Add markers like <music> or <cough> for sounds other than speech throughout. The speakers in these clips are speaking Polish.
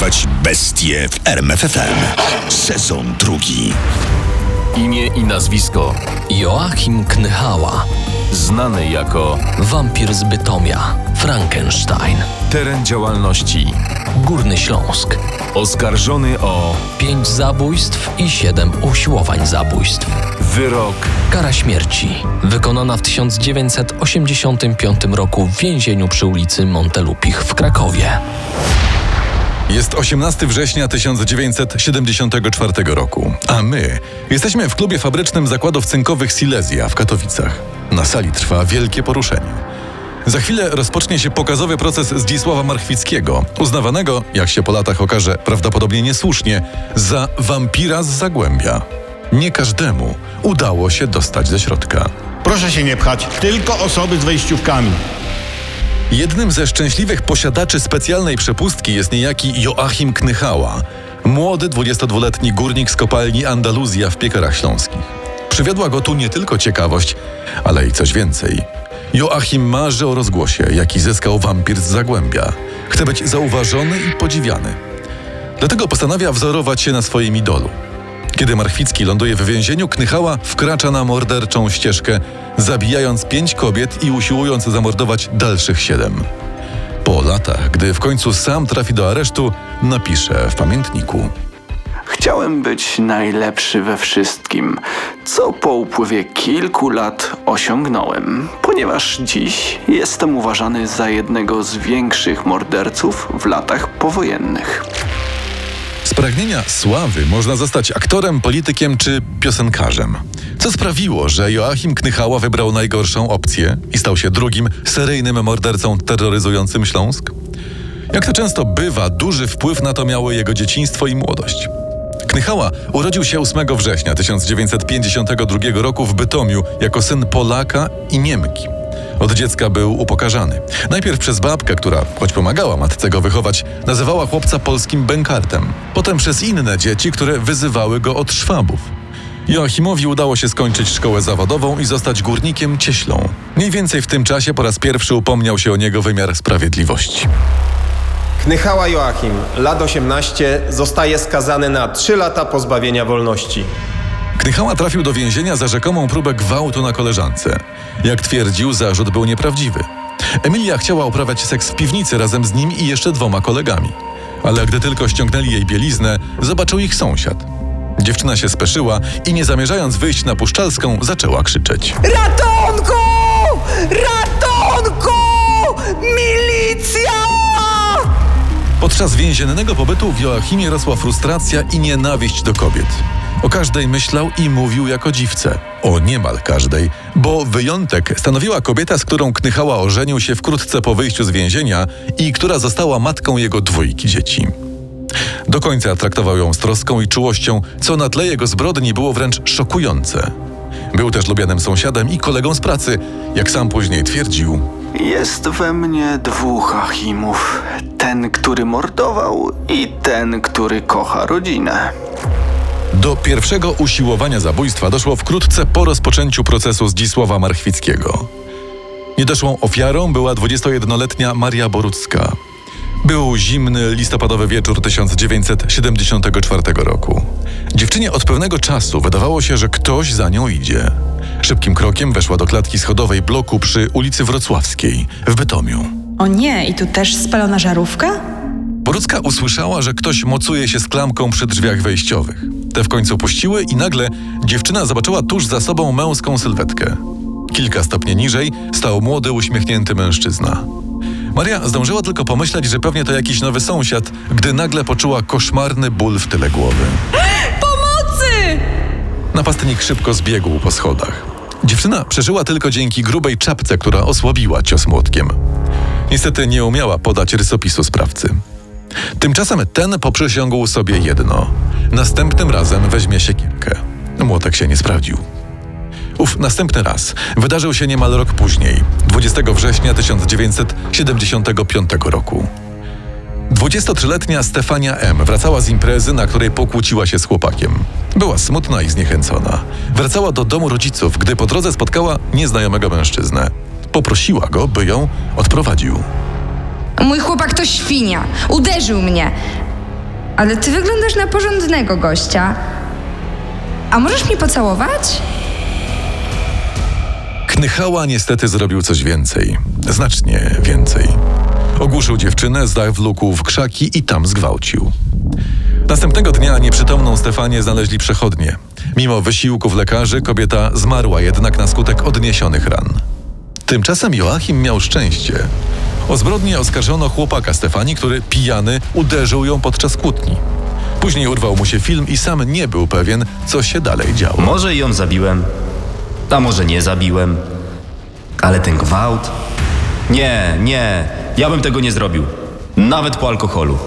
Porywać bestie w RMFFM. Sezon drugi. Imię i nazwisko Joachim Knychała, znany jako wampir z Bytomia, Frankenstein. Teren działalności Górny Śląsk. Oskarżony o pięć zabójstw i siedem usiłowań zabójstw. Wyrok kara śmierci, wykonana w 1985 roku w więzieniu przy ulicy Montelupich w Krakowie. Jest 18 września 1974 roku, a my jesteśmy w klubie fabrycznym zakładów cynkowych Silesia w Katowicach. Na sali trwa wielkie poruszenie. Za chwilę rozpocznie się pokazowy proces Zdzisława Marchwickiego, uznawanego, jak się po latach okaże, prawdopodobnie niesłusznie, za wampira z Zagłębia. Nie każdemu udało się dostać ze środka. Proszę się nie pchać, tylko osoby z wejściówkami. Jednym ze szczęśliwych posiadaczy specjalnej przepustki jest niejaki Joachim Knychała, młody 22-letni górnik z kopalni Andaluzja w Piekarach Śląskich. Przywiodła go tu nie tylko ciekawość, ale i coś więcej. Joachim marzy o rozgłosie, jaki zyskał wampir z Zagłębia. Chce być zauważony i podziwiany. Dlatego postanawia wzorować się na swoim idolu. Kiedy Marchwicki ląduje w więzieniu, Knychała wkracza na morderczą ścieżkę, zabijając pięć kobiet i usiłując zamordować dalszych siedem. Po latach, gdy w końcu sam trafi do aresztu, napisze w pamiętniku. Chciałem być najlepszy we wszystkim, co po upływie kilku lat osiągnąłem, ponieważ dziś jestem uważany za jednego z większych morderców w latach powojennych. Pragnienia sławy można zostać aktorem, politykiem czy piosenkarzem. Co sprawiło, że Joachim Knychała wybrał najgorszą opcję i stał się drugim seryjnym mordercą terroryzującym Śląsk? Jak to często bywa, duży wpływ na to miało jego dzieciństwo i młodość. Knychała urodził się 8 września 1952 roku w Bytomiu jako syn Polaka i Niemki. Od dziecka był upokarzany. Najpierw przez babkę, która, choć pomagała matce go wychować, nazywała chłopca polskim bękartem. Potem przez inne dzieci, które wyzywały go od szwabów. Joachimowi udało się skończyć szkołę zawodową i zostać górnikiem cieślą. Mniej więcej w tym czasie po raz pierwszy upomniał się o niego wymiar sprawiedliwości. Knychała Joachim, lat 18, zostaje skazany na 3 lata pozbawienia wolności. Knychała trafił do więzienia za rzekomą próbę gwałtu na koleżance. Jak twierdził, zarzut był nieprawdziwy. Emilia chciała uprawiać seks w piwnicy razem z nim i jeszcze dwoma kolegami. Ale gdy tylko ściągnęli jej bieliznę, zobaczył ich sąsiad. Dziewczyna się speszyła i nie zamierzając wyjść na Puszczalską, zaczęła krzyczeć. Ratunku! Ratunku! Milicja! Podczas więziennego pobytu w Joachimie rosła frustracja i nienawiść do kobiet. O każdej myślał i mówił jako dziwce. O niemal każdej, bo wyjątek stanowiła kobieta, z którą Knychała ożenił się wkrótce po wyjściu z więzienia i która została matką jego dwójki dzieci. Do końca traktował ją z troską i czułością, co na tle jego zbrodni było wręcz szokujące. Był też lubianym sąsiadem i kolegą z pracy, jak sam później twierdził. Jest we mnie dwóch Achimów. Ten, który mordował i ten, który kocha rodzinę. Do pierwszego usiłowania zabójstwa doszło wkrótce po rozpoczęciu procesu Zdzisława Marchwickiego. Niedoszłą ofiarą była 21-letnia Maria Borucka. Był zimny, listopadowy wieczór 1974 roku. Dziewczynie od pewnego czasu wydawało się, że ktoś za nią idzie. Szybkim krokiem weszła do klatki schodowej bloku przy ulicy Wrocławskiej w Bytomiu. O nie, i tu też spalona żarówka? Borucka usłyszała, że ktoś mocuje się z klamką przy drzwiach wejściowych. Te w końcu puściły i nagle dziewczyna zobaczyła tuż za sobą męską sylwetkę. Kilka stopni niżej stał młody, uśmiechnięty mężczyzna. Maria zdążyła tylko pomyśleć, że pewnie to jakiś nowy sąsiad, gdy nagle poczuła koszmarny ból w tyle głowy. <gasps> Pomocy! Napastnik szybko zbiegł po schodach. Dziewczyna przeżyła tylko dzięki grubej czapce, która osłabiła cios młotkiem. Niestety nie umiała podać rysopisu sprawcy. Tymczasem ten poprzysiągł sobie jedno. Następnym razem weźmie siekierkę. Młotek się nie sprawdził. Ów następny raz wydarzył się niemal rok później, 20 września 1975 roku. 23-letnia Stefania M. wracała z imprezy, na której pokłóciła się z chłopakiem. Była smutna i zniechęcona. Wracała do domu rodziców, gdy po drodze spotkała nieznajomego mężczyznę. Poprosiła go, by ją odprowadził. Mój chłopak to świnia. Uderzył mnie. Ale ty wyglądasz na porządnego gościa. A możesz mnie pocałować? Knychała niestety zrobił coś więcej. Znacznie więcej. Ogłuszył dziewczynę, zawlókł w krzaki i tam zgwałcił. Następnego dnia nieprzytomną Stefanię znaleźli przechodnie. Mimo wysiłków lekarzy kobieta zmarła jednak na skutek odniesionych ran. Tymczasem Joachim miał szczęście. O zbrodnię oskarżono chłopaka Stefanii, który pijany uderzył ją podczas kłótni. Później urwał mu się film i sam nie był pewien, co się dalej działo. Może ją zabiłem, a może nie zabiłem. Ale ten gwałt? Nie, nie, ja bym tego nie zrobił. Nawet po alkoholu.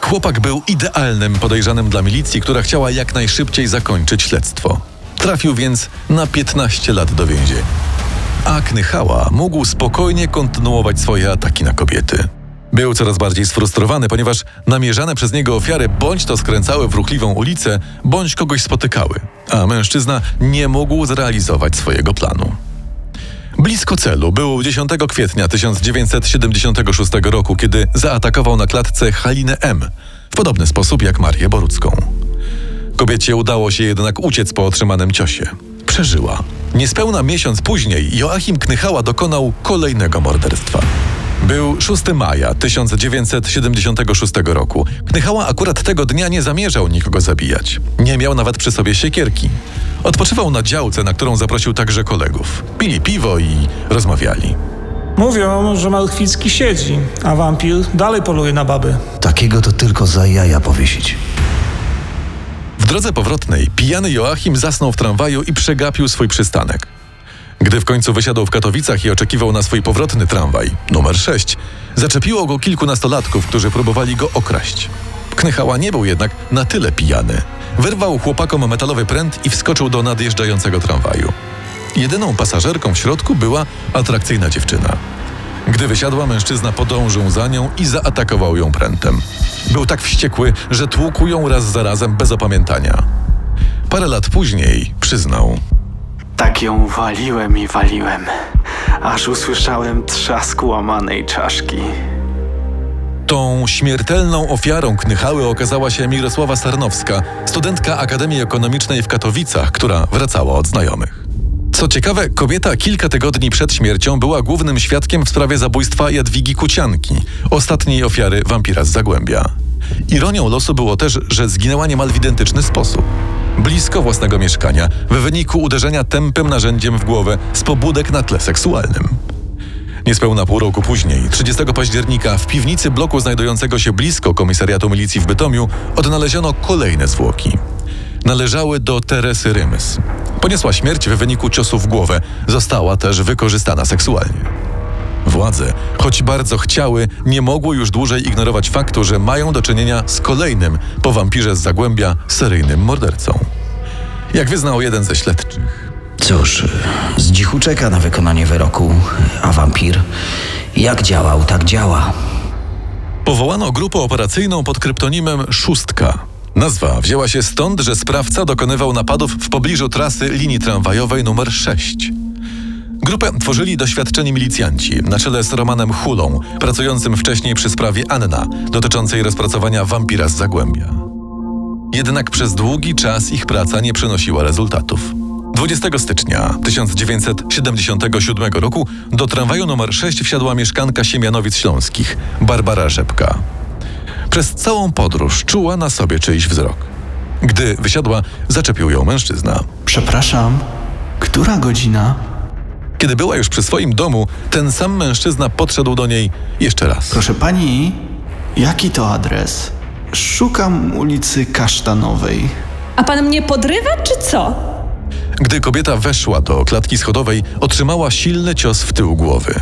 Chłopak był idealnym podejrzanym dla milicji, która chciała jak najszybciej zakończyć śledztwo. Trafił więc na 15 lat do więzienia. A Knychała mógł spokojnie kontynuować swoje ataki na kobiety. Był coraz bardziej sfrustrowany, ponieważ namierzane przez niego ofiary bądź to skręcały w ruchliwą ulicę, bądź kogoś spotykały, a mężczyzna nie mógł zrealizować swojego planu. Blisko celu był 10 kwietnia 1976 roku, kiedy zaatakował na klatce Halinę M. w podobny sposób jak Marię Borucką. Kobiecie udało się jednak uciec po otrzymanym ciosie. Przeżyła. Niespełna miesiąc później Joachim Knychała dokonał kolejnego morderstwa. Był 6 maja 1976 roku. Knychała akurat tego dnia nie zamierzał nikogo zabijać. Nie miał nawet przy sobie siekierki. Odpoczywał na działce, na którą zaprosił także kolegów. Pili piwo i rozmawiali. Mówią, że Malchwicki siedzi, a wampir dalej poluje na baby. Takiego to tylko za jaja powiesić. Drodze powrotnej pijany Joachim zasnął w tramwaju i przegapił swój przystanek. Gdy w końcu wysiadł w Katowicach i oczekiwał na swój powrotny tramwaj, numer 6, zaczepiło go kilku nastolatków, którzy próbowali go okraść. Knychała nie był jednak na tyle pijany. Wyrwał chłopakom metalowy pręt i wskoczył do nadjeżdżającego tramwaju. Jedyną pasażerką w środku była atrakcyjna dziewczyna. Gdy wysiadła, mężczyzna podążył za nią i zaatakował ją prętem. Był tak wściekły, że tłukł ją raz za razem bez opamiętania. Parę lat później przyznał. Tak ją waliłem i waliłem, aż usłyszałem trzask łamanej czaszki. Tą śmiertelną ofiarą Knychały okazała się Mirosława Sarnowska, studentka Akademii Ekonomicznej w Katowicach, która wracała od znajomych. Co ciekawe, kobieta kilka tygodni przed śmiercią była głównym świadkiem w sprawie zabójstwa Jadwigi Kucianki, ostatniej ofiary wampira z Zagłębia. Ironią losu było też, że zginęła niemal w identyczny sposób. Blisko własnego mieszkania, w wyniku uderzenia tępym narzędziem w głowę z pobudek na tle seksualnym. Niespełna pół roku później, 30 października, w piwnicy bloku znajdującego się blisko komisariatu milicji w Bytomiu odnaleziono kolejne zwłoki. Należały do Teresy Rymys. Poniosła śmierć w wyniku ciosu w głowę, została też wykorzystana seksualnie. Władze, choć bardzo chciały, nie mogły już dłużej ignorować faktu, że mają do czynienia z kolejnym po wampirze z Zagłębia seryjnym mordercą. Jak wyznał jeden ze śledczych. Cóż, z dzichu czeka na wykonanie wyroku, a wampir jak działał, tak działa. Powołano grupę operacyjną pod kryptonimem Szóstka. Nazwa wzięła się stąd, że sprawca dokonywał napadów w pobliżu trasy linii tramwajowej numer 6. Grupę tworzyli doświadczeni milicjanci na czele z Romanem Hulą, pracującym wcześniej przy sprawie Anna, dotyczącej rozpracowania wampira z Zagłębia. Jednak przez długi czas ich praca nie przynosiła rezultatów. 20 stycznia 1977 roku do tramwaju numer 6 wsiadła mieszkanka Siemianowic Śląskich, Barbara Rzepka. Przez całą podróż czuła na sobie czyjś wzrok. Gdy wysiadła, zaczepił ją mężczyzna. Przepraszam, która godzina? Kiedy była już przy swoim domu, ten sam mężczyzna podszedł do niej jeszcze raz. Proszę pani, jaki to adres? Szukam ulicy Kasztanowej. A pan mnie podrywa, czy co? Gdy kobieta weszła do klatki schodowej, otrzymała silny cios w tył głowy.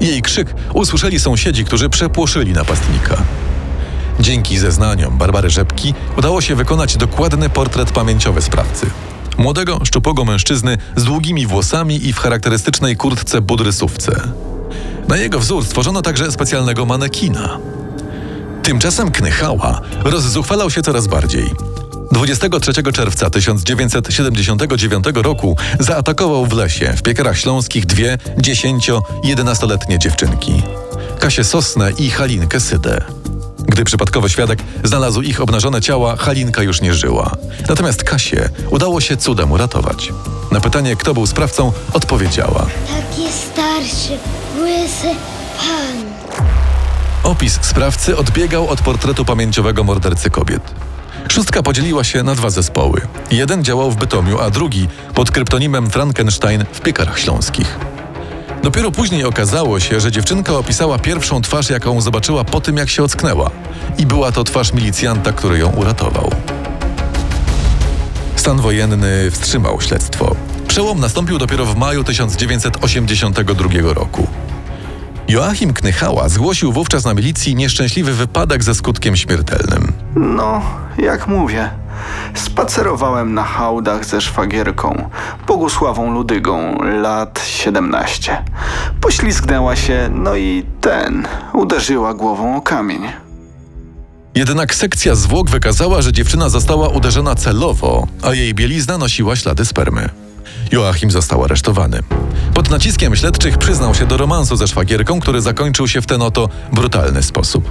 Jej krzyk usłyszeli sąsiedzi, którzy przepłoszyli napastnika. Dzięki zeznaniom Barbary Rzepki udało się wykonać dokładny portret pamięciowy sprawcy. Młodego, szczupłego mężczyzny z długimi włosami i w charakterystycznej kurtce budrysówce. Na jego wzór stworzono także specjalnego manekina. Tymczasem Knychała rozzuchwalał się coraz bardziej. 23 czerwca 1979 roku zaatakował w lesie w Piekarach Śląskich dwie 10-11-letnie dziewczynki. Kasię Sosnę i Halinkę Sydę. Gdy przypadkowy świadek znalazł ich obnażone ciała, Halinka już nie żyła. Natomiast Kasię udało się cudem uratować. Na pytanie, kto był sprawcą, odpowiedziała. Taki starszy, łysy pan. Opis sprawcy odbiegał od portretu pamięciowego mordercy kobiet. Szóstka podzieliła się na dwa zespoły. Jeden działał w Bytomiu, a drugi pod kryptonimem Frankenstein w Piekarach Śląskich. Dopiero później okazało się, że dziewczynka opisała pierwszą twarz, jaką zobaczyła po tym, jak się ocknęła. I była to twarz milicjanta, który ją uratował. Stan wojenny wstrzymał śledztwo. Przełom nastąpił dopiero w maju 1982 roku. Joachim Knychała zgłosił wówczas na milicji nieszczęśliwy wypadek ze skutkiem śmiertelnym. No, jak mówię. Spacerowałem na hałdach ze szwagierką, Bogusławą Ludygą, lat 17. Poślizgnęła się, no i ten, uderzyła głową o kamień. Jednak sekcja zwłok wykazała, że dziewczyna została uderzona celowo, a jej bielizna nosiła ślady spermy. Joachim został aresztowany. Pod naciskiem śledczych przyznał się do romansu ze szwagierką, który zakończył się w ten oto brutalny sposób.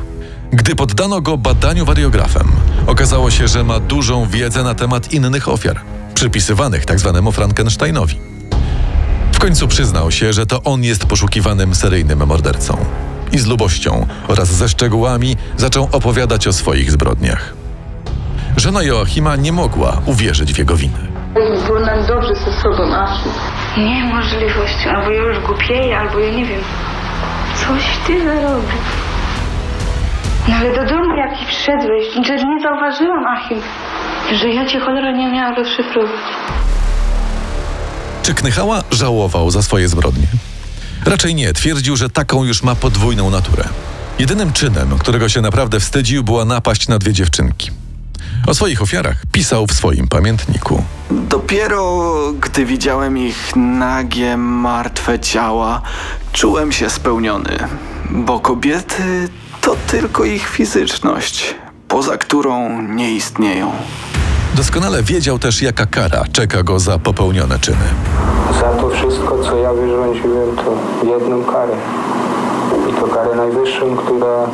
Gdy poddano go badaniu wariografem, okazało się, że ma dużą wiedzę na temat innych ofiar, przypisywanych tzw. Frankensteinowi. W końcu przyznał się, że to on jest poszukiwanym seryjnym mordercą. I z lubością oraz ze szczegółami zaczął opowiadać o swoich zbrodniach. Żona Joachima nie mogła uwierzyć w jego winę. Było nam dobrze ze sobą, Asiu. Nie ma możliwości, albo ja już głupieję, albo ja nie wiem. Coś ty zarobił. No ale do domu jaki wszedłeś, że nie zauważyłam, Achim, że ja cię cholera nie miałam rozszyfrować. Czy Knychała żałował za swoje zbrodnie? Raczej nie, twierdził, że taką już ma podwójną naturę. Jedynym czynem, którego się naprawdę wstydził, była napaść na dwie dziewczynki. O swoich ofiarach pisał w swoim pamiętniku. Dopiero gdy widziałem ich nagie, martwe ciała, czułem się spełniony, bo kobiety to tylko ich fizyczność, poza którą nie istnieją. Doskonale wiedział też, jaka kara czeka go za popełnione czyny. Za to wszystko, co ja wyrządziłem, to jedną karę. I to karę najwyższą, która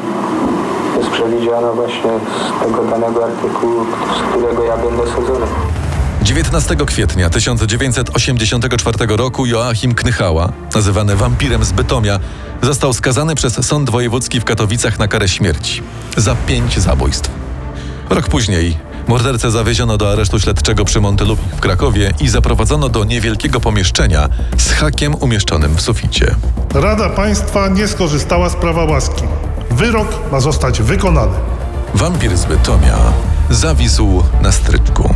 jest przewidziana właśnie z tego danego artykułu, z którego ja będę sadzony. 19 kwietnia 1984 roku Joachim Knychała, nazywany wampirem z Bytomia, został skazany przez Sąd Wojewódzki w Katowicach na karę śmierci za pięć zabójstw. Rok później mordercę zawieziono do aresztu śledczego przy Montelupich w Krakowie i zaprowadzono do niewielkiego pomieszczenia z hakiem umieszczonym w suficie. Rada Państwa nie skorzystała z prawa łaski. Wyrok ma zostać wykonany. Wampir z Bytomia zawisł na stryczku.